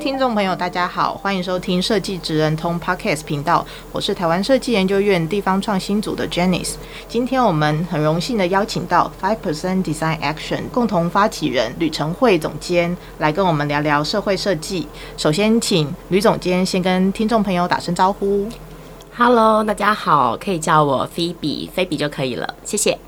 听众朋友，大家好，欢迎收听设计职人通 Podcast 频道，我是台湾设计研究院地方创新组的 Janice。今天我们很荣幸的邀请到 Five Percent Design Action 共同发起人吕成慧总监来跟我们聊聊社会设计。首先，请吕总监先跟听众朋友打声招呼。Hello，大家好，可以叫我菲比菲比就可以了，谢谢。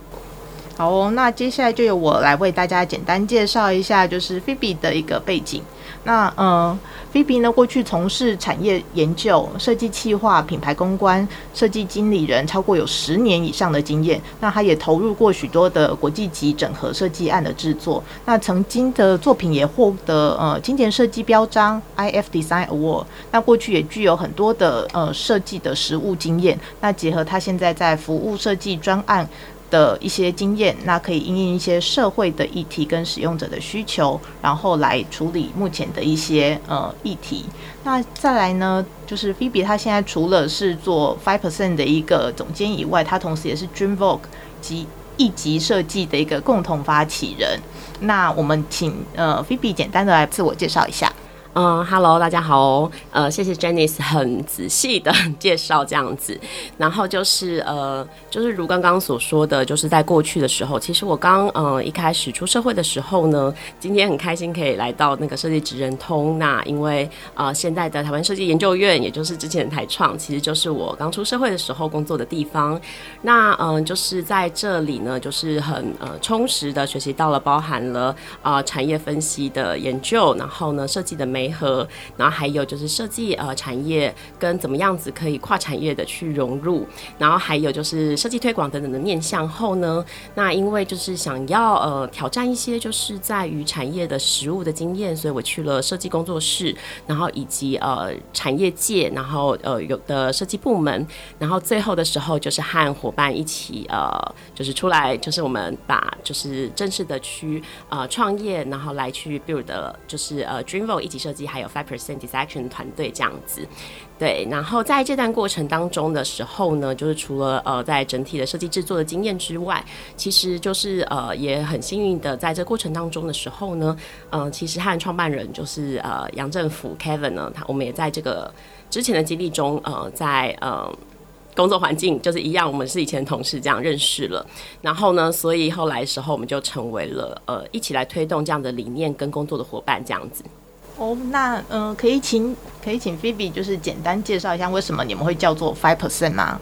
好哦，那接下来就由我来为大家简单介绍一下，就是 Phoebe 的一个背景。那呃，菲比呢，过去从事产业研究、设计企划、品牌公关、设计经理人，超过有十年以上的经验。那他也投入过许多的国际级整合设计案的制作。那曾经的作品也获得呃经典设计标章 IF Design Award。那过去也具有很多的呃设计的实务经验。那结合他现在在服务设计专案。的一些经验，那可以应应一些社会的议题跟使用者的需求，然后来处理目前的一些呃议题。那再来呢，就是 Phoebe 他现在除了是做 Five Percent 的一个总监以外，他同时也是 Dreamwork 及一级设计的一个共同发起人。那我们请呃 Phoebe 简单的来自我介绍一下。嗯哈喽大家好，呃，谢谢 Janice 很仔细的 介绍这样子，然后就是呃，就是如刚刚所说的，就是在过去的时候，其实我刚呃一开始出社会的时候呢，今天很开心可以来到那个设计职人通，那因为呃现在的台湾设计研究院，也就是之前的台创，其实就是我刚出社会的时候工作的地方，那嗯、就是在这里呢，就是很呃充实的学习到了包含了啊、呃、产业分析的研究，然后呢设计的美。媒合，然后还有就是设计呃产业跟怎么样子可以跨产业的去融入，然后还有就是设计推广等等的面向后呢，那因为就是想要呃挑战一些就是在于产业的实务的经验，所以我去了设计工作室，然后以及呃产业界，然后呃有的设计部门，然后最后的时候就是和伙伴一起呃就是出来就是我们把就是正式的去呃创业，然后来去 build 的就是呃 Dreamwork 一起设。设计还有 Five Percent Design Action 团队这样子，对。然后在这段过程当中的时候呢，就是除了呃在整体的设计制作的经验之外，其实就是呃也很幸运的在这过程当中的时候呢，嗯、呃，其实和创办人就是呃杨政甫 Kevin 呢，他我们也在这个之前的经历中，呃，在呃工作环境就是一样，我们是以前同事这样认识了。然后呢，所以后来的时候我们就成为了呃一起来推动这样的理念跟工作的伙伴这样子。哦，那嗯、可以请可以请 Phoebe 就是简单介绍一下为什么你们会叫做 Five Percent 吗？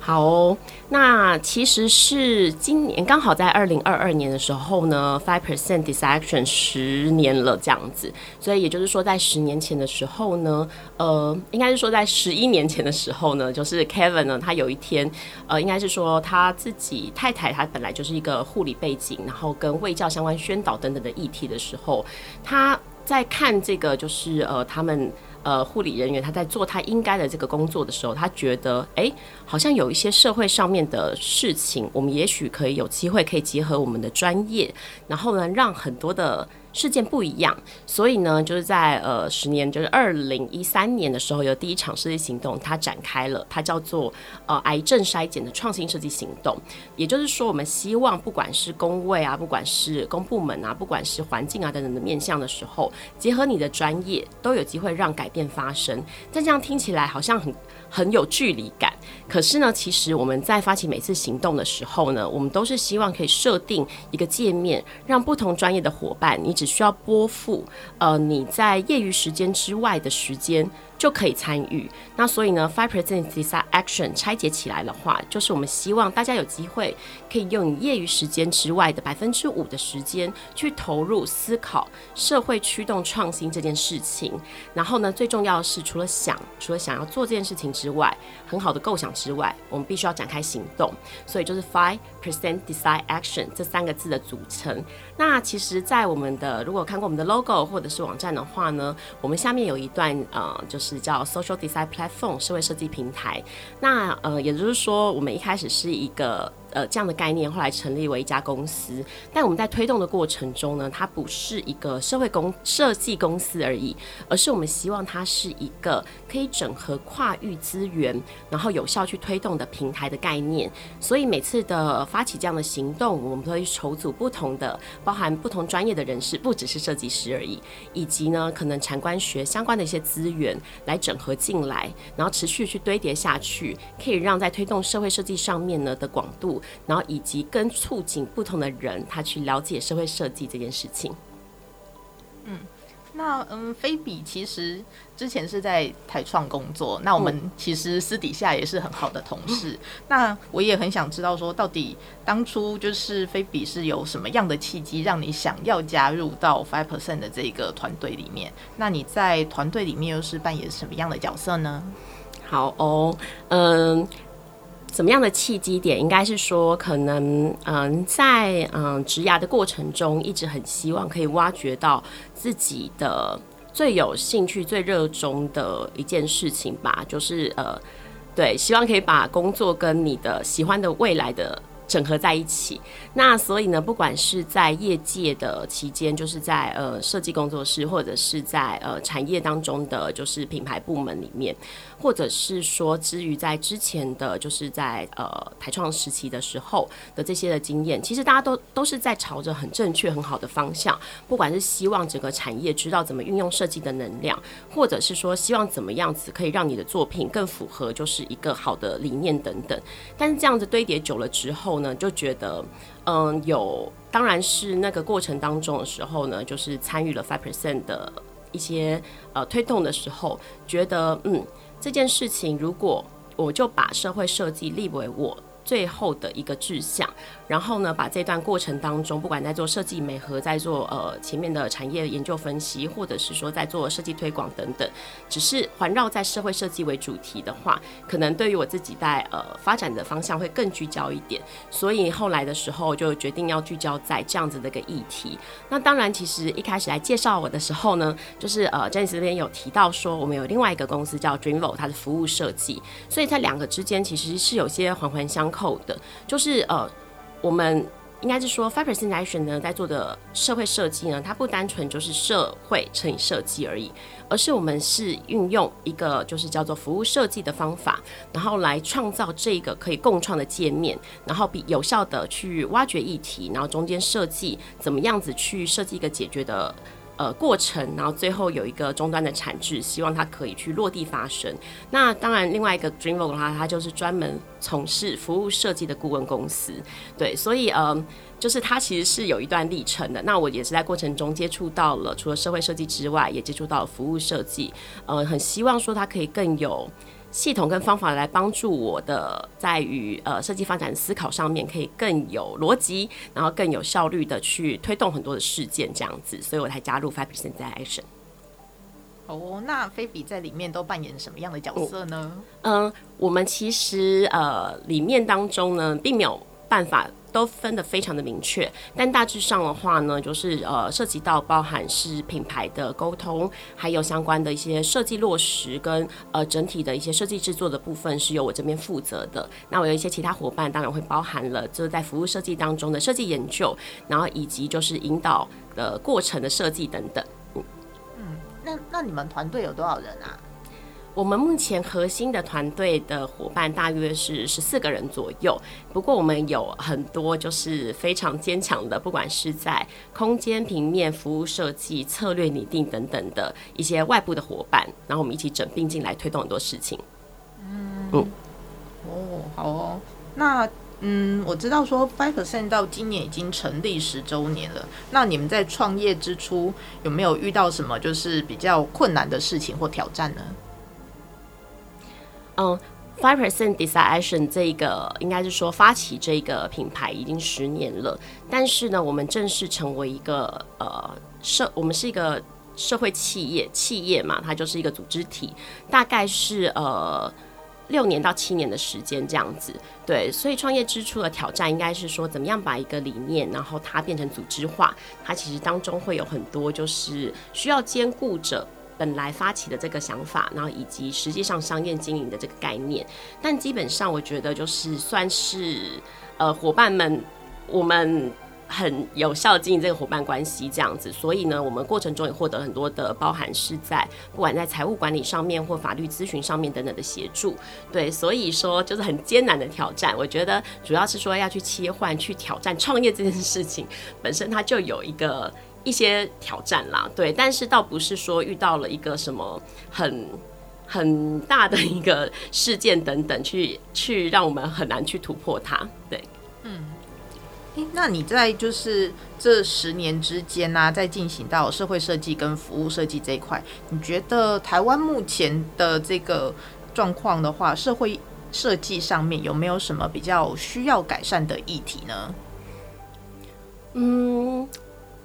好、哦，那其实是今年刚好在二零二二年的时候呢，Five Percent Design Action 十年了这样子，所以也就是说在十年前的时候呢，呃，应该是说在十一年前的时候呢，就是 Kevin 呢，他有一天，呃，应该是说他自己太太，他本来就是一个护理背景，然后跟卫教相关宣导等等的议题的时候，他。在看这个，就是呃，他们呃护理人员他在做他应该的这个工作的时候，他觉得哎，好像有一些社会上面的事情，我们也许可以有机会可以结合我们的专业，然后呢，让很多的。事件不一样，所以呢，就是在呃十年，就是二零一三年的时候，有第一场设计行动，它展开了，它叫做呃癌症筛检的创新设计行动。也就是说，我们希望不管是工位啊，不管是公部门啊，不管是环境啊等等的面向的时候，结合你的专业，都有机会让改变发生。但这样听起来好像很很有距离感。可是呢，其实我们在发起每次行动的时候呢，我们都是希望可以设定一个界面，让不同专业的伙伴，你只只需要拨付呃你在业余时间之外的时间。就可以参与。那所以呢，Five Percent Design Action 拆解起来的话，就是我们希望大家有机会可以用业余时间之外的百分之五的时间去投入思考社会驱动创新这件事情。然后呢，最重要的是，除了想，除了想要做这件事情之外，很好的构想之外，我们必须要展开行动。所以就是 Five Percent Design Action 这三个字的组成。那其实，在我们的如果看过我们的 logo 或者是网站的话呢，我们下面有一段呃，就是叫 Social Design Platform 社会设计平台。那呃，也就是说，我们一开始是一个。呃，这样的概念后来成立为一家公司，但我们在推动的过程中呢，它不是一个社会公设计公司而已，而是我们希望它是一个可以整合跨域资源，然后有效去推动的平台的概念。所以每次的发起这样的行动，我们都会筹组不同的，包含不同专业的人士，不只是设计师而已，以及呢可能产官学相关的一些资源来整合进来，然后持续去堆叠下去，可以让在推动社会设计上面呢的广度。然后以及跟促进不同的人，他去了解社会设计这件事情。嗯，那嗯，菲比其实之前是在台创工作，那我们其实私底下也是很好的同事。嗯、那我也很想知道，说到底当初就是菲比是有什么样的契机，让你想要加入到 Five Percent 的这个团队里面？那你在团队里面又是扮演什么样的角色呢？好哦，嗯。怎么样的契机点？应该是说，可能嗯，在嗯职涯的过程中，一直很希望可以挖掘到自己的最有兴趣、最热衷的一件事情吧。就是呃，对，希望可以把工作跟你的喜欢的未来的。整合在一起，那所以呢，不管是在业界的期间，就是在呃设计工作室，或者是在呃产业当中的就是品牌部门里面，或者是说至于在之前的就是在呃台创时期的时候的这些的经验，其实大家都都是在朝着很正确、很好的方向，不管是希望整个产业知道怎么运用设计的能量，或者是说希望怎么样子可以让你的作品更符合就是一个好的理念等等，但是这样子堆叠久了之后呢，就觉得，嗯，有，当然是那个过程当中的时候呢，就是参与了 Five Percent 的一些呃推动的时候，觉得，嗯，这件事情如果我就把社会设计立为我最后的一个志向。然后呢，把这段过程当中，不管在做设计美和，在做呃前面的产业研究分析，或者是说在做设计推广等等，只是环绕在社会设计为主题的话，可能对于我自己在呃发展的方向会更聚焦一点。所以后来的时候就决定要聚焦在这样子的一个议题。那当然，其实一开始来介绍我的时候呢，就是呃 Janice 这边有提到说，我们有另外一个公司叫 Dreamlo，它的服务设计，所以在两个之间其实是有些环环相扣的，就是呃。我们应该是说 f i b e r s e n t a t i o n 呢，在做的社会设计呢，它不单纯就是社会乘以设计而已，而是我们是运用一个就是叫做服务设计的方法，然后来创造这个可以共创的界面，然后比有效的去挖掘议题，然后中间设计怎么样子去设计一个解决的。呃，过程，然后最后有一个终端的产值，希望它可以去落地发生。那当然，另外一个 Dreamwork 的话，它就是专门从事服务设计的顾问公司。对，所以呃，就是它其实是有一段历程的。那我也是在过程中接触到了，除了社会设计之外，也接触到了服务设计。呃，很希望说它可以更有。系统跟方法来帮助我的，在于呃设计发展思考上面可以更有逻辑，然后更有效率的去推动很多的事件这样子，所以我才加入 Five Percent Action。哦，那菲比在里面都扮演什么样的角色呢？嗯，我们其实呃里面当中呢，并没有办法。都分得非常的明确，但大致上的话呢，就是呃涉及到包含是品牌的沟通，还有相关的一些设计落实跟呃整体的一些设计制作的部分是由我这边负责的。那我有一些其他伙伴，当然会包含了就是在服务设计当中的设计研究，然后以及就是引导的过程的设计等等。嗯，嗯，那那你们团队有多少人啊？我们目前核心的团队的伙伴大约是十四个人左右，不过我们有很多就是非常坚强的，不管是在空间、平面、服务设计、策略拟定等等的一些外部的伙伴，然后我们一起整并进来推动很多事情。嗯，嗯哦，好哦，那嗯，我知道说 Five Percent 到今年已经成立十周年了，那你们在创业之初有没有遇到什么就是比较困难的事情或挑战呢？嗯，Five Percent Desiation 这个应该是说发起这个品牌已经十年了，但是呢，我们正式成为一个呃社，我们是一个社会企业企业嘛，它就是一个组织体，大概是呃。六年到七年的时间这样子，对，所以创业之初的挑战应该是说，怎么样把一个理念，然后它变成组织化。它其实当中会有很多，就是需要兼顾着本来发起的这个想法，然后以及实际上商业经营的这个概念。但基本上，我觉得就是算是呃伙伴们，我们。很有效经营这个伙伴关系，这样子，所以呢，我们过程中也获得很多的包含，是在不管在财务管理上面或法律咨询上面等等的协助。对，所以说就是很艰难的挑战。我觉得主要是说要去切换、去挑战创业这件事情本身，它就有一个一些挑战啦。对，但是倒不是说遇到了一个什么很很大的一个事件等等，去 去让我们很难去突破它。对，嗯。那你在就是这十年之间呢、啊，在进行到社会设计跟服务设计这一块，你觉得台湾目前的这个状况的话，社会设计上面有没有什么比较需要改善的议题呢？嗯。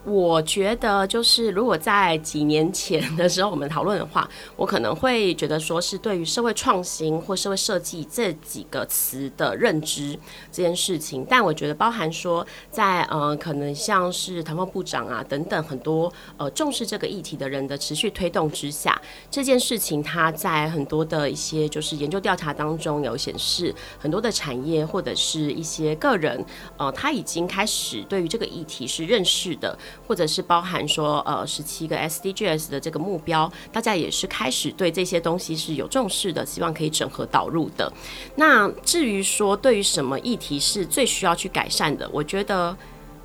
我觉得就是，如果在几年前的时候我们讨论的话，我可能会觉得说是对于社会创新或社会设计这几个词的认知这件事情。但我觉得包含说在呃，可能像是唐凤部长啊等等很多呃重视这个议题的人的持续推动之下，这件事情它在很多的一些就是研究调查当中有显示，很多的产业或者是一些个人呃，他已经开始对于这个议题是认识的。或者是包含说，呃，十七个 SDGs 的这个目标，大家也是开始对这些东西是有重视的，希望可以整合导入的。那至于说对于什么议题是最需要去改善的，我觉得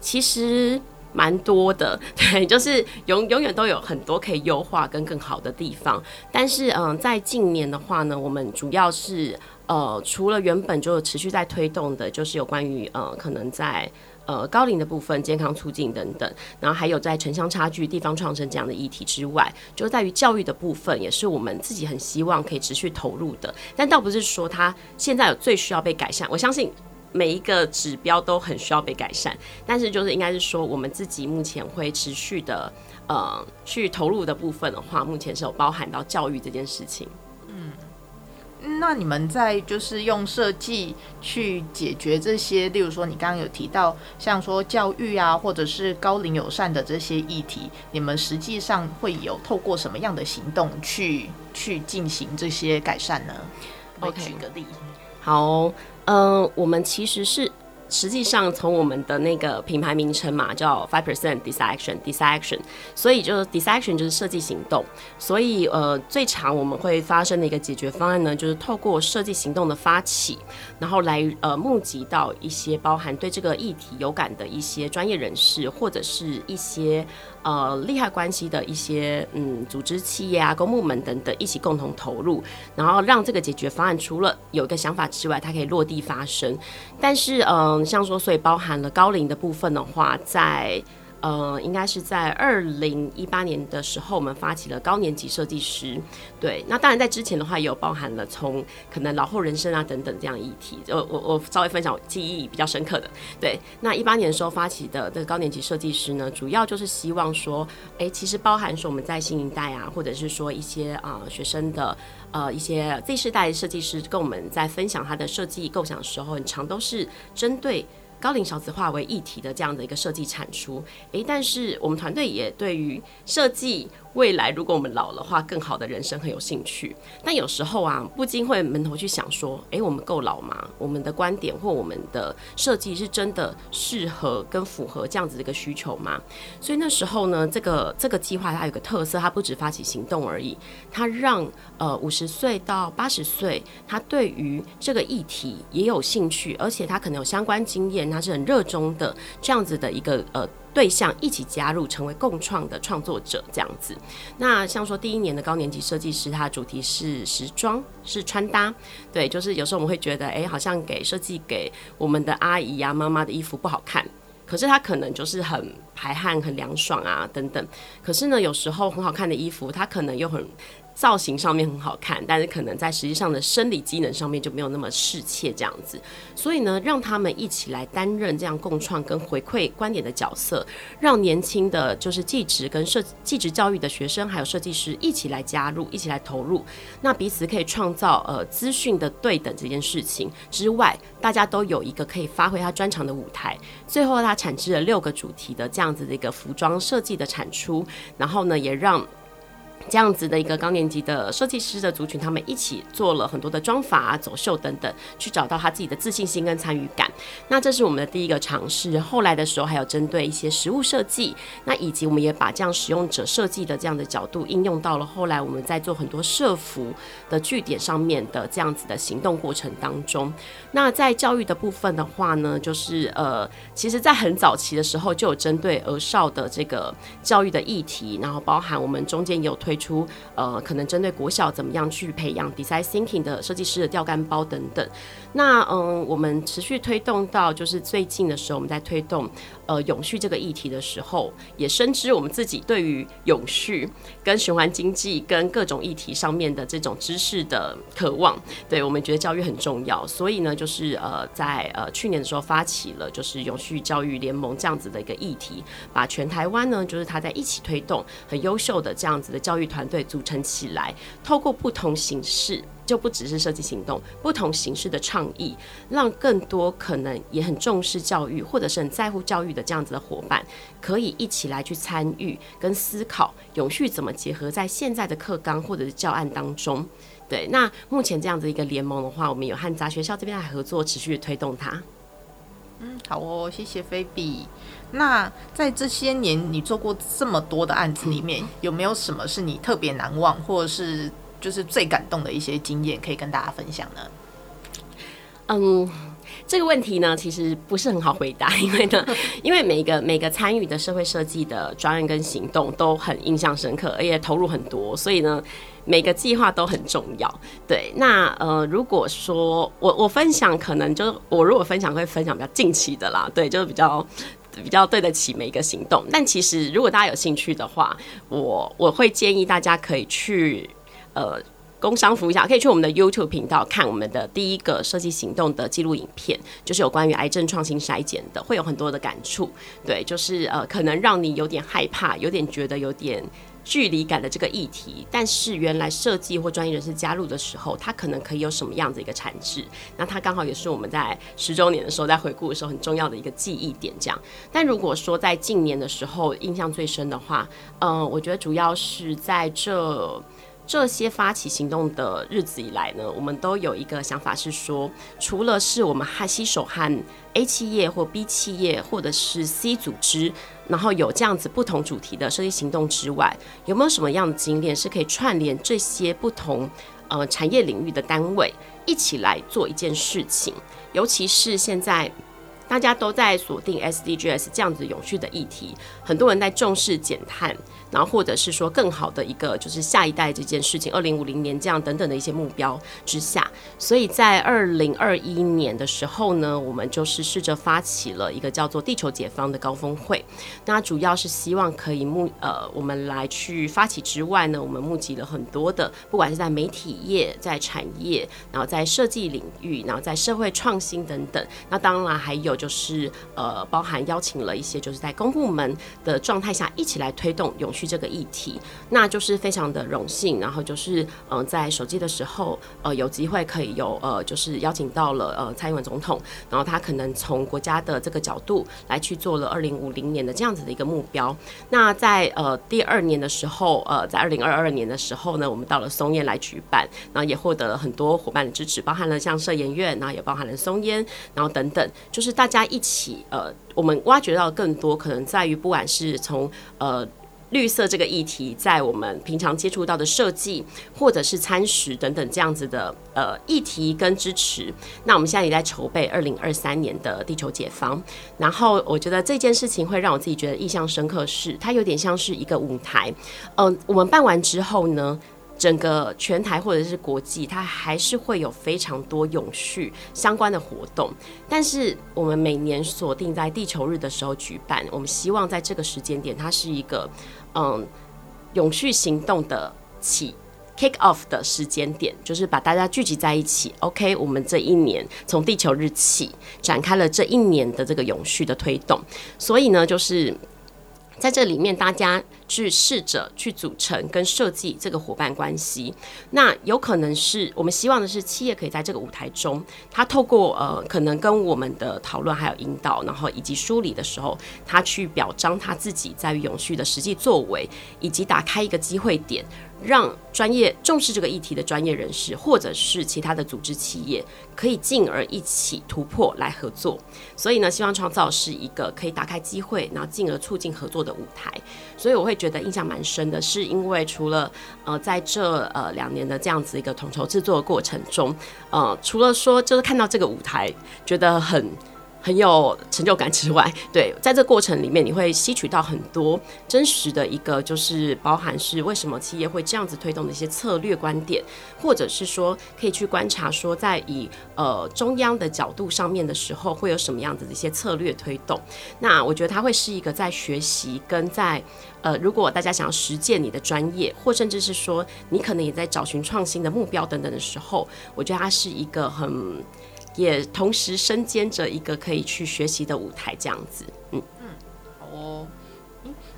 其实蛮多的，对，就是永永远都有很多可以优化跟更好的地方。但是，嗯、在近年的话呢，我们主要是呃，除了原本就持续在推动的，就是有关于呃，可能在呃，高龄的部分、健康促进等等，然后还有在城乡差距、地方创生这样的议题之外，就在于教育的部分，也是我们自己很希望可以持续投入的。但倒不是说它现在有最需要被改善，我相信每一个指标都很需要被改善。但是就是应该是说，我们自己目前会持续的呃去投入的部分的话，目前是有包含到教育这件事情。那你们在就是用设计去解决这些，例如说你刚刚有提到像说教育啊，或者是高龄友善的这些议题，你们实际上会有透过什么样的行动去去进行这些改善呢？OK，举个例，好，呃，我们其实是。实际上，从我们的那个品牌名称嘛，叫 Five Percent Disaction Disaction，所以就是 Disaction 就是设计行动。所以呃，最常我们会发生的一个解决方案呢，就是透过设计行动的发起，然后来呃募集到一些包含对这个议题有感的一些专业人士，或者是一些。呃，利害关系的一些嗯组织、企业啊、公部门等等，一起共同投入，然后让这个解决方案除了有一个想法之外，它可以落地发生。但是，嗯、像说，所以包含了高龄的部分的话，在。呃，应该是在二零一八年的时候，我们发起了高年级设计师。对，那当然在之前的话，也有包含了从可能老后人生啊等等这样议题。我我我稍微分享记忆比较深刻的。对，那一八年的时候发起的这个高年级设计师呢，主要就是希望说，哎，其实包含说我们在新一代啊，或者是说一些啊、学生的呃一些 Z 世代设计师跟我们在分享他的设计构想的时候，很常都是针对。高龄少子化为一体的这样的一个设计产出，诶，但是我们团队也对于设计。未来如果我们老了话，更好的人生很有兴趣。但有时候啊，不禁会闷头去想说，诶，我们够老吗？我们的观点或我们的设计是真的适合跟符合这样子的一个需求吗？所以那时候呢，这个这个计划它有个特色，它不止发起行动而已，它让呃五十岁到八十岁，他对于这个议题也有兴趣，而且他可能有相关经验，他是很热衷的这样子的一个呃。对象一起加入，成为共创的创作者，这样子。那像说第一年的高年级设计师，他的主题是时装，是穿搭。对，就是有时候我们会觉得，哎，好像给设计给我们的阿姨呀、妈妈的衣服不好看，可是他可能就是很排汗、很凉爽啊等等。可是呢，有时候很好看的衣服，它可能又很造型上面很好看，但是可能在实际上的生理机能上面就没有那么适切这样子。所以呢，让他们一起来担任这样共创跟回馈观点的角色，让年轻的就是技职跟设技职教育的学生还有设计师一起来加入，一起来投入，那彼此可以创造呃资讯的对等这件事情之外，大家都有一个可以发挥他专长的舞台。最后，他产制了六个主题的这样子的一个服装设计的产出，然后呢，也让。这样子的一个高年级的设计师的族群，他们一起做了很多的妆法、走秀等等，去找到他自己的自信心跟参与感。那这是我们的第一个尝试。后来的时候，还有针对一些实物设计，那以及我们也把这样使用者设计的这样的角度应用到了后来我们在做很多社服的据点上面的这样子的行动过程当中。那在教育的部分的话呢，就是呃，其实在很早期的时候就有针对儿少的这个教育的议题，然后包含我们中间也有推。推出呃，可能针对国小怎么样去培养 design thinking 的设计师的钓竿包等等。那嗯，我们持续推动到就是最近的时候，我们在推动呃永续这个议题的时候，也深知我们自己对于永续跟循环经济跟各种议题上面的这种知识的渴望。对，我们觉得教育很重要，所以呢，就是呃在呃去年的时候发起了就是永续教育联盟这样子的一个议题，把全台湾呢就是他在一起推动很优秀的这样子的教育团队组成起来，透过不同形式。就不只是设计行动，不同形式的倡议，让更多可能也很重视教育，或者是很在乎教育的这样子的伙伴，可以一起来去参与跟思考永续怎么结合在现在的课纲或者是教案当中。对，那目前这样子一个联盟的话，我们有和杂学校这边来合作，持续推动它。嗯，好哦，谢谢菲比。那在这些年你做过这么多的案子里面，有没有什么是你特别难忘，或者是？就是最感动的一些经验，可以跟大家分享呢。嗯，这个问题呢，其实不是很好回答，因为呢，因为每个每个参与的社会设计的专案跟行动都很印象深刻，而且投入很多，所以呢，每个计划都很重要。对，那呃，如果说我我分享，可能就是我如果分享会分享比较近期的啦，对，就是比较。比较对得起每一个行动，但其实如果大家有兴趣的话，我我会建议大家可以去呃工商服一下，可以去我们的 YouTube 频道看我们的第一个设计行动的纪录影片，就是有关于癌症创新筛检的，会有很多的感触。对，就是呃可能让你有点害怕，有点觉得有点。距离感的这个议题，但是原来设计或专业人士加入的时候，他可能可以有什么样子一个产值？那他刚好也是我们在十周年的时候在回顾的时候很重要的一个记忆点。这样，但如果说在近年的时候印象最深的话，嗯、呃，我觉得主要是在这。这些发起行动的日子以来呢，我们都有一个想法是说，除了是我们还携手和 A 企业或 B 企业或者是 C 组织，然后有这样子不同主题的设计行动之外，有没有什么样的经验是可以串联这些不同呃产业领域的单位一起来做一件事情？尤其是现在大家都在锁定 SDGs 这样子永续的议题，很多人在重视减碳。然后，或者是说更好的一个，就是下一代这件事情，二零五零年这样等等的一些目标之下，所以在二零二一年的时候呢，我们就是试着发起了一个叫做“地球解放”的高峰会。那主要是希望可以募呃，我们来去发起之外呢，我们募集了很多的，不管是在媒体业、在产业，然后在设计领域，然后在社会创新等等。那当然还有就是呃，包含邀请了一些就是在公部门的状态下一起来推动永续。这个议题，那就是非常的荣幸。然后就是，嗯、呃，在首季的时候，呃，有机会可以有，呃，就是邀请到了，呃，蔡英文总统。然后他可能从国家的这个角度来去做了二零五零年的这样子的一个目标。那在呃第二年的时候，呃，在二零二二年的时候呢，我们到了松烟来举办，然后也获得了很多伙伴的支持，包含了像社研院，然后也包含了松烟，然后等等，就是大家一起，呃，我们挖掘到更多可能在于不管是从呃。绿色这个议题，在我们平常接触到的设计，或者是餐食等等这样子的呃议题跟支持，那我们现在也在筹备二零二三年的地球解放。然后我觉得这件事情会让我自己觉得印象深刻是，它有点像是一个舞台。嗯、我们办完之后呢，整个全台或者是国际，它还是会有非常多永续相关的活动。但是我们每年锁定在地球日的时候举办，我们希望在这个时间点，它是一个。嗯，永续行动的起 kick off 的时间点，就是把大家聚集在一起。OK，我们这一年从地球日起展开了这一年的这个永续的推动，所以呢，就是。在这里面，大家去试着去组成跟设计这个伙伴关系。那有可能是我们希望的是，企业可以在这个舞台中，他透过呃，可能跟我们的讨论还有引导，然后以及梳理的时候，他去表彰他自己在永续的实际作为，以及打开一个机会点。让专业重视这个议题的专业人士，或者是其他的组织企业，可以进而一起突破来合作。所以呢，希望创造是一个可以打开机会，然后进而促进合作的舞台。所以我会觉得印象蛮深的，是因为除了呃在这呃两年的这样子一个统筹制作的过程中，呃，除了说就是看到这个舞台，觉得很。很有成就感之外，对，在这过程里面，你会吸取到很多真实的一个，就是包含是为什么企业会这样子推动的一些策略观点，或者是说可以去观察说，在以呃中央的角度上面的时候，会有什么样子的一些策略推动。那我觉得它会是一个在学习跟在呃，如果大家想要实践你的专业，或甚至是说你可能也在找寻创新的目标等等的时候，我觉得它是一个很。也同时身兼着一个可以去学习的舞台，这样子，嗯嗯，好哦。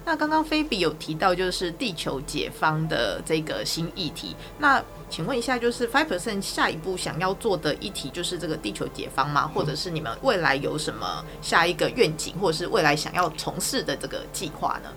那刚刚菲比有提到就是地球解方的这个新议题，那请问一下，就是 Five Percent 下一步想要做的议题就是这个地球解方吗？或者是你们未来有什么下一个愿景，或者是未来想要从事的这个计划呢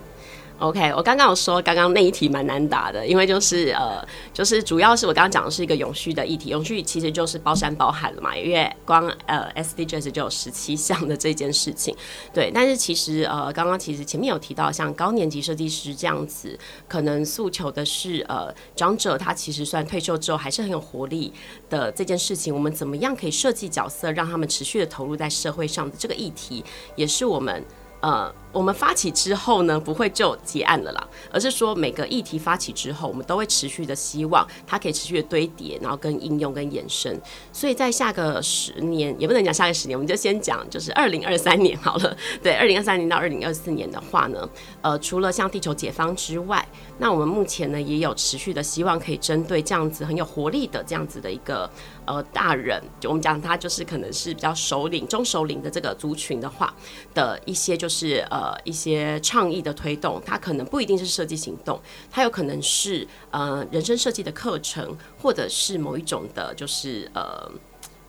？OK，我刚刚有说，刚刚那一题蛮难答的，因为就是呃，就是主要是我刚刚讲的是一个永续的议题，永续其实就是包山包海了嘛，因为光呃 SDGs 就有十七项的这件事情，对。但是其实呃，刚刚其实前面有提到，像高年级设计师这样子，可能诉求的是呃，长者他其实算退休之后还是很有活力的这件事情，我们怎么样可以设计角色，让他们持续的投入在社会上的这个议题，也是我们呃。我们发起之后呢，不会就结案了啦，而是说每个议题发起之后，我们都会持续的希望它可以持续的堆叠，然后跟应用跟延伸。所以在下个十年，也不能讲下个十年，我们就先讲就是二零二三年好了。对，二零二三年到二零二四年的话呢，呃，除了像地球解放之外，那我们目前呢也有持续的希望可以针对这样子很有活力的这样子的一个呃大人，就我们讲他就是可能是比较首领、中首领的这个族群的话的一些就是。呃，一些倡议的推动，它可能不一定是设计行动，它有可能是呃人生设计的课程，或者是某一种的，就是呃，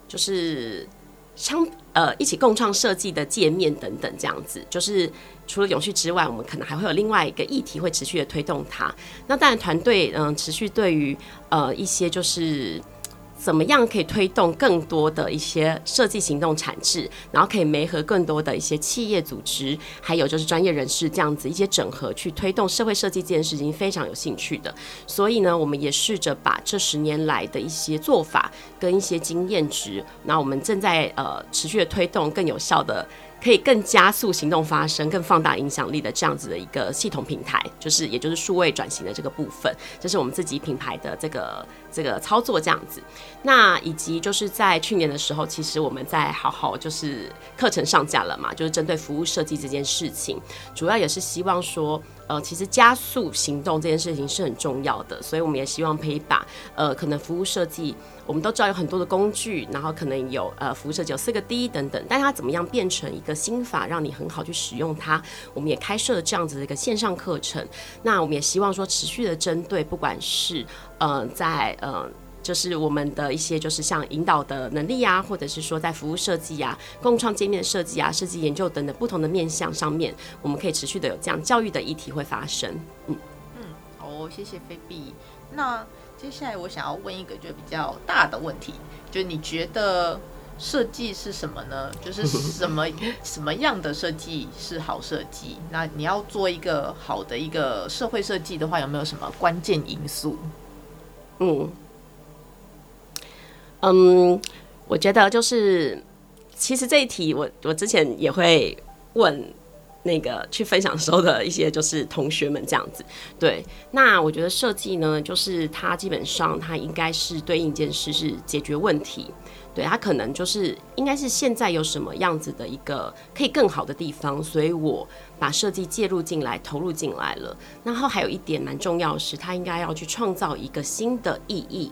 就是相呃一起共创设计的界面等等这样子。就是除了永续之外，我们可能还会有另外一个议题会持续的推动它。那当然，团队嗯持续对于呃一些就是。怎么样可以推动更多的一些设计行动产制，然后可以媒合更多的一些企业组织，还有就是专业人士这样子一些整合，去推动社会设计这件事情非常有兴趣的。所以呢，我们也试着把这十年来的一些做法跟一些经验值，那我们正在呃持续的推动更有效的。可以更加速行动发生、更放大影响力的这样子的一个系统平台，就是也就是数位转型的这个部分，这是我们自己品牌的这个这个操作这样子。那以及就是在去年的时候，其实我们在好好就是课程上架了嘛，就是针对服务设计这件事情，主要也是希望说。呃，其实加速行动这件事情是很重要的，所以我们也希望可以把呃，可能服务设计，我们都知道有很多的工具，然后可能有呃，服务设计有四个 D 等等，但它怎么样变成一个心法，让你很好去使用它？我们也开设了这样子的一个线上课程。那我们也希望说，持续的针对，不管是呃，在呃。就是我们的一些，就是像引导的能力啊，或者是说在服务设计啊、共创界面设计啊、设计研究等等不同的面向上面，我们可以持续的有这样教育的议题会发生。嗯嗯，好哦，谢谢菲比。那接下来我想要问一个就比较大的问题，就你觉得设计是什么呢？就是什么 什么样的设计是好设计？那你要做一个好的一个社会设计的话，有没有什么关键因素？嗯。嗯，我觉得就是，其实这一题我我之前也会问那个去分享时候的一些就是同学们这样子。对，那我觉得设计呢，就是它基本上它应该是对应一件事，是解决问题。对，它可能就是应该是现在有什么样子的一个可以更好的地方，所以我把设计介入进来，投入进来了。然后还有一点蛮重要的是，它应该要去创造一个新的意义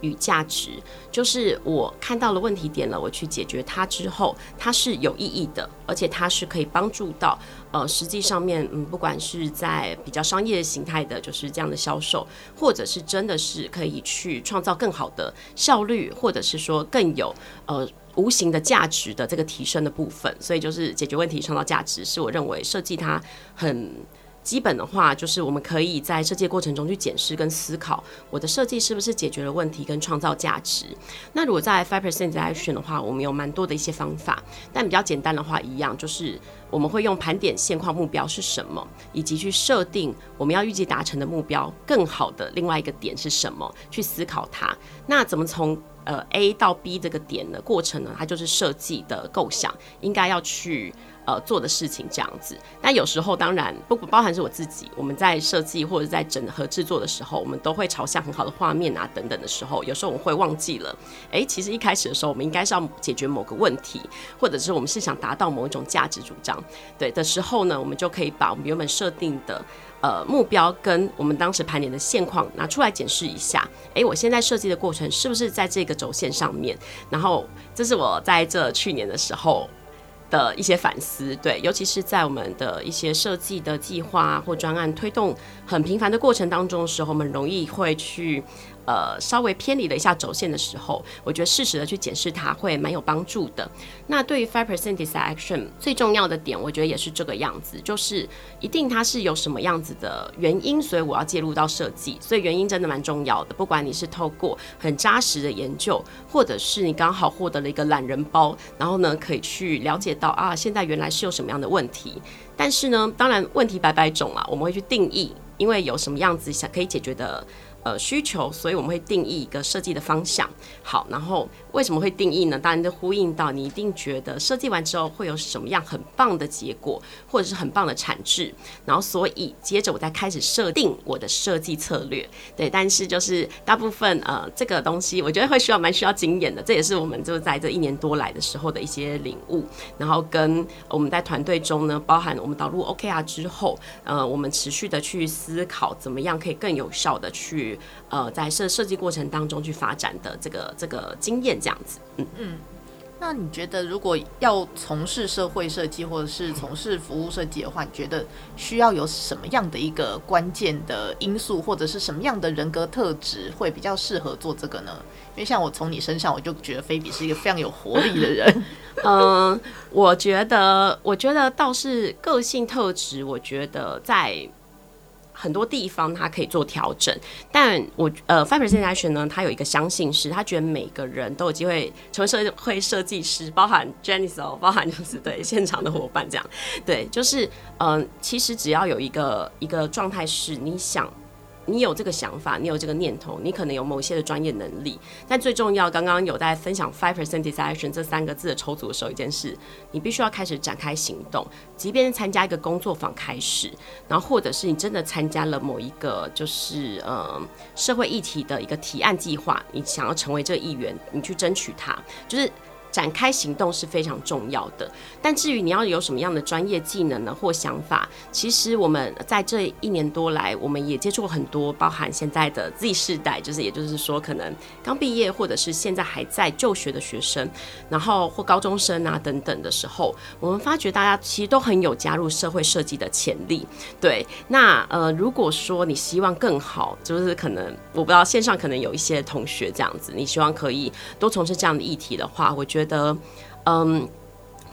与价值，就是我看到了问题点了，我去解决它之后，它是有意义的，而且它是可以帮助到呃，实际上面嗯，不管是在比较商业形态的，就是这样的销售，或者是真的是可以去创造更好的效率，或者是说更有呃无形的价值的这个提升的部分，所以就是解决问题创造价值，是我认为设计它很。基本的话，就是我们可以在设计过程中去检视跟思考，我的设计是不是解决了问题跟创造价值。那如果在 Five percenti action 的话，我们有蛮多的一些方法，但比较简单的话，一样就是我们会用盘点现况目标是什么，以及去设定我们要预计达成的目标更好的另外一个点是什么，去思考它。那怎么从呃 A 到 B 这个点的过程呢？它就是设计的构想，应该要去。呃，做的事情这样子，那有时候当然不包含是我自己，我们在设计或者在整合制作的时候，我们都会朝向很好的画面啊等等的时候，有时候我们会忘记了，哎、其实一开始的时候，我们应该是要解决某个问题，或者是我们是想达到某一种价值主张，对的时候呢，我们就可以把我们原本设定的呃目标跟我们当时盘点的现况拿出来检视一下，哎、我现在设计的过程是不是在这个轴线上面？然后这是我在这去年的时候。的一些反思，对，尤其是在我们的一些设计的计划或专案推动很频繁的过程当中的时候，我们容易会去。呃，稍微偏离了一下轴线的时候，我觉得适时的去检视它会蛮有帮助的。那对于 Five Percent Design Action 最重要的点，我觉得也是这个样子，就是一定它是有什么样子的原因，所以我要介入到设计。所以原因真的蛮重要的。不管你是透过很扎实的研究，或者是你刚好获得了一个懒人包，然后呢可以去了解到啊，现在原来是有什么样的问题。但是呢，当然问题百百种啊，我们会去定义，因为有什么样子想可以解决的。呃，需求，所以我们会定义一个设计的方向。好，然后为什么会定义呢？当然就呼应到你一定觉得设计完之后会有什么样很棒的结果，或者是很棒的产质。然后，所以接着我再开始设定我的设计策略。对，但是就是大部分呃，这个东西我觉得会需要蛮需要经验的。这也是我们就在这一年多来的时候的一些领悟。然后跟我们在团队中呢，包含我们导入 OKR 之后，呃，我们持续的去思考怎么样可以更有效的去。呃，在设设计过程当中去发展的这个这个经验这样子，嗯嗯，那你觉得如果要从事社会设计或者是从事服务设计的话，你觉得需要有什么样的一个关键的因素，或者是什么样的人格特质会比较适合做这个呢？因为像我从你身上，我就觉得菲比是一个非常有活力的人。嗯，我觉得，我觉得倒是个性特质，我觉得在。很多地方他可以做调整，但我呃，Five Percent Action 呢，他有一个相信是，他觉得每个人都有机会成为社会设计师，包含 Janice 哦，包含 就是对现场的伙伴这样，对，就是嗯、呃，其实只要有一个一个状态是你想。你有这个想法，你有这个念头，你可能有某些的专业能力，但最重要，刚刚有在分享 five percent decision 这三个字的抽组的时候，一件事，你必须要开始展开行动，即便是参加一个工作坊开始，然后或者是你真的参加了某一个就是呃社会议题的一个提案计划，你想要成为这个议员，你去争取它，就是。展开行动是非常重要的，但至于你要有什么样的专业技能呢或想法，其实我们在这一年多来，我们也接触过很多，包含现在的 Z 世代，就是也就是说可能刚毕业或者是现在还在就学的学生，然后或高中生啊等等的时候，我们发觉大家其实都很有加入社会设计的潜力。对，那呃，如果说你希望更好，就是可能我不知道线上可能有一些同学这样子，你希望可以多从事这样的议题的话，我觉得。觉得，嗯，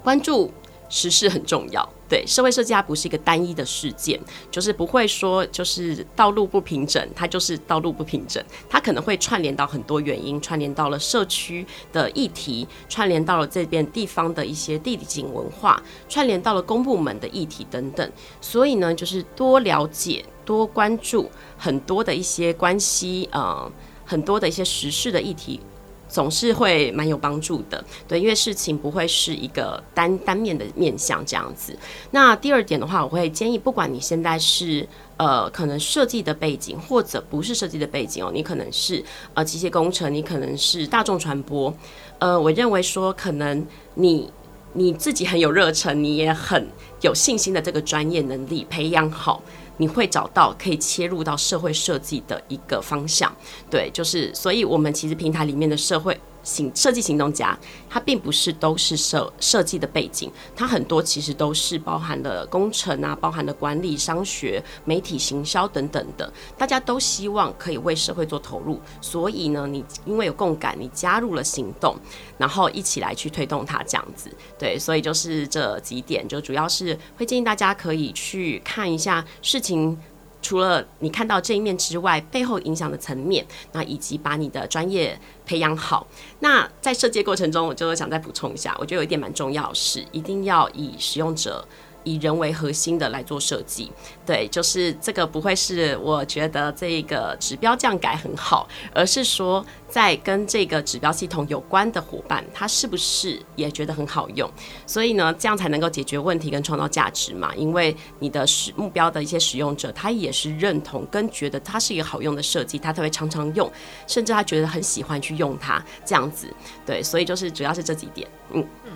关注时事很重要。对，社会设计它不是一个单一的事件，就是不会说就是道路不平整，它就是道路不平整，它可能会串联到很多原因，串联到了社区的议题，串联到了这边地方的一些地理景文化，串联到了公部门的议题等等。所以呢，就是多了解、多关注很多的一些关系，呃，很多的一些时事的议题。总是会蛮有帮助的。对，因为事情不会是一个单单面的面向这样子。那第二点的话，我会建议，不管你现在是呃可能设计的背景，或者不是设计的背景哦，你可能是呃机械工程，你可能是大众传播，呃，我认为说可能你你自己很有热忱，你也很有信心的这个专业能力培养好。你会找到可以切入到社会设计的一个方向，对，就是，所以我们其实平台里面的社会。行设计行动家，他并不是都是设设计的背景，他很多其实都是包含了工程啊，包含了管理、商学、媒体、行销等等的。大家都希望可以为社会做投入，所以呢，你因为有共感，你加入了行动，然后一起来去推动它这样子。对，所以就是这几点，就主要是会建议大家可以去看一下事情。除了你看到这一面之外，背后影响的层面，那以及把你的专业培养好。那在设计过程中，我就想再补充一下，我觉得有一点蛮重要是，一定要以使用者。以人为核心的来做设计，对，就是这个不会是我觉得这个指标这样改很好，而是说在跟这个指标系统有关的伙伴，他是不是也觉得很好用？所以呢，这样才能够解决问题跟创造价值嘛。因为你的使目标的一些使用者，他也是认同跟觉得它是一个好用的设计，他才会常常用，甚至他觉得很喜欢去用它这样子。对，所以就是主要是这几点。嗯嗯，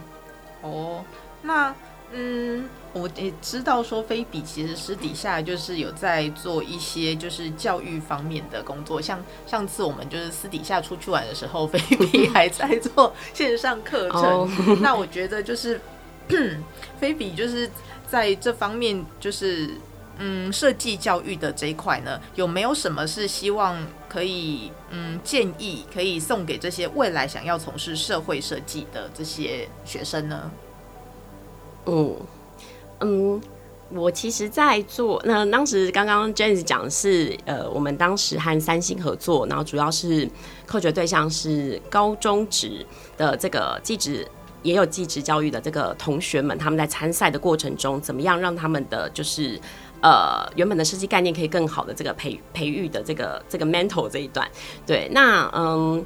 哦，那嗯。我也知道说，菲比其实私底下就是有在做一些就是教育方面的工作，像上次我们就是私底下出去玩的时候，菲比还在做线上课程。那我觉得就是菲比就是在这方面就是嗯设计教育的这一块呢，有没有什么是希望可以嗯建议可以送给这些未来想要从事社会设计的这些学生呢？嗯。嗯，我其实，在做那当时刚刚 Janice 讲的是，呃，我们当时和三星合作，然后主要是客决对象是高中职的这个技职，也有技职教育的这个同学们，他们在参赛的过程中，怎么样让他们的就是呃原本的设计概念可以更好的这个培培育的这个这个 mental 这一段，对，那嗯。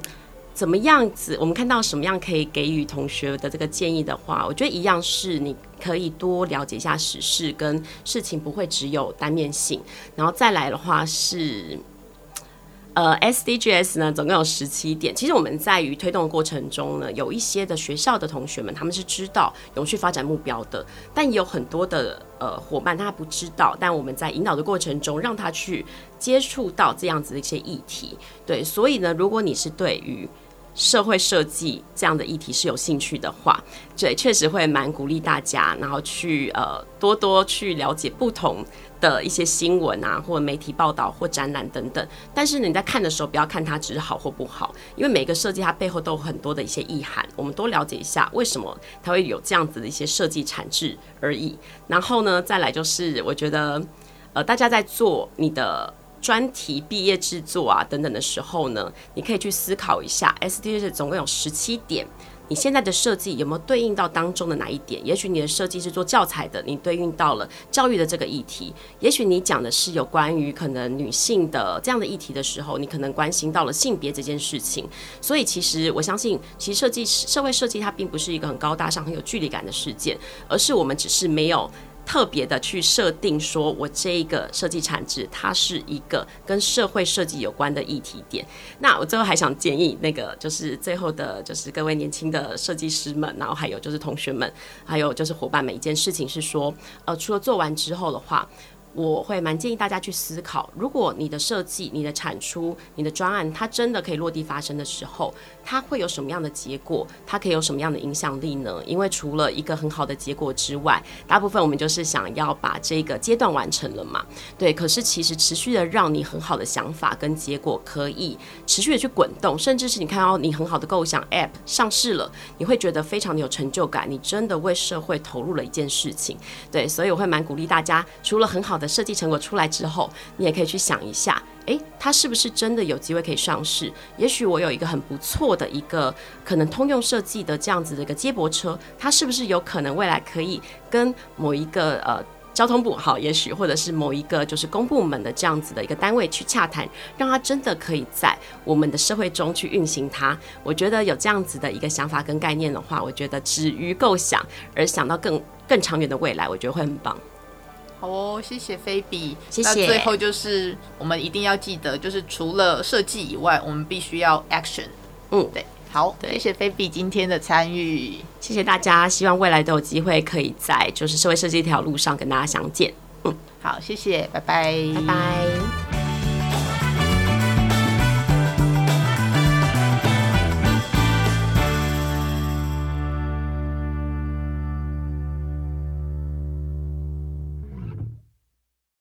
怎么样子？我们看到什么样可以给予同学的这个建议的话，我觉得一样是你可以多了解一下时事，跟事情不会只有单面性。然后再来的话是，呃，SDGs 呢总共有十七点。其实我们在于推动的过程中呢，有一些的学校的同学们他们是知道永续发展目标的，但也有很多的呃伙伴他不知道。但我们在引导的过程中，让他去接触到这样子的一些议题。对，所以呢，如果你是对于社会设计这样的议题是有兴趣的话，对，确实会蛮鼓励大家，然后去呃多多去了解不同的一些新闻啊，或者媒体报道或展览等等。但是你在看的时候，不要看它只是好或不好，因为每个设计它背后都有很多的一些意涵，我们多了解一下为什么它会有这样子的一些设计产制而已。然后呢，再来就是我觉得呃大家在做你的。专题毕业制作啊等等的时候呢，你可以去思考一下，SDGs 总共有十七点，你现在的设计有没有对应到当中的哪一点？也许你的设计是做教材的，你对应到了教育的这个议题；也许你讲的是有关于可能女性的这样的议题的时候，你可能关心到了性别这件事情。所以其实我相信，其实设计社会设计它并不是一个很高大上、很有距离感的事件，而是我们只是没有。特别的去设定说，我这一个设计产值，它是一个跟社会设计有关的议题点。那我最后还想建议，那个就是最后的，就是各位年轻的设计师们，然后还有就是同学们，还有就是伙伴们，一件事情是说，呃，除了做完之后的话。我会蛮建议大家去思考，如果你的设计、你的产出、你的专案，它真的可以落地发生的时候，它会有什么样的结果？它可以有什么样的影响力呢？因为除了一个很好的结果之外，大部分我们就是想要把这个阶段完成了嘛。对，可是其实持续的让你很好的想法跟结果可以持续的去滚动，甚至是你看到你很好的构想 App 上市了，你会觉得非常的有成就感，你真的为社会投入了一件事情。对，所以我会蛮鼓励大家，除了很好的设计成果出来之后，你也可以去想一下，诶，它是不是真的有机会可以上市？也许我有一个很不错的一个可能通用设计的这样子的一个接驳车，它是不是有可能未来可以跟某一个呃交通部好，也许或者是某一个就是公部门的这样子的一个单位去洽谈，让它真的可以在我们的社会中去运行它。我觉得有这样子的一个想法跟概念的话，我觉得止于构想而想到更更长远的未来，我觉得会很棒。好哦，谢谢菲比。谢谢。那最后就是我们一定要记得，就是除了设计以外，我们必须要 action。嗯，对。好，对，谢谢菲比今天的参与，谢谢大家，希望未来都有机会可以在就是社会设计这条路上跟大家相见。嗯，好，谢谢，拜拜，拜拜。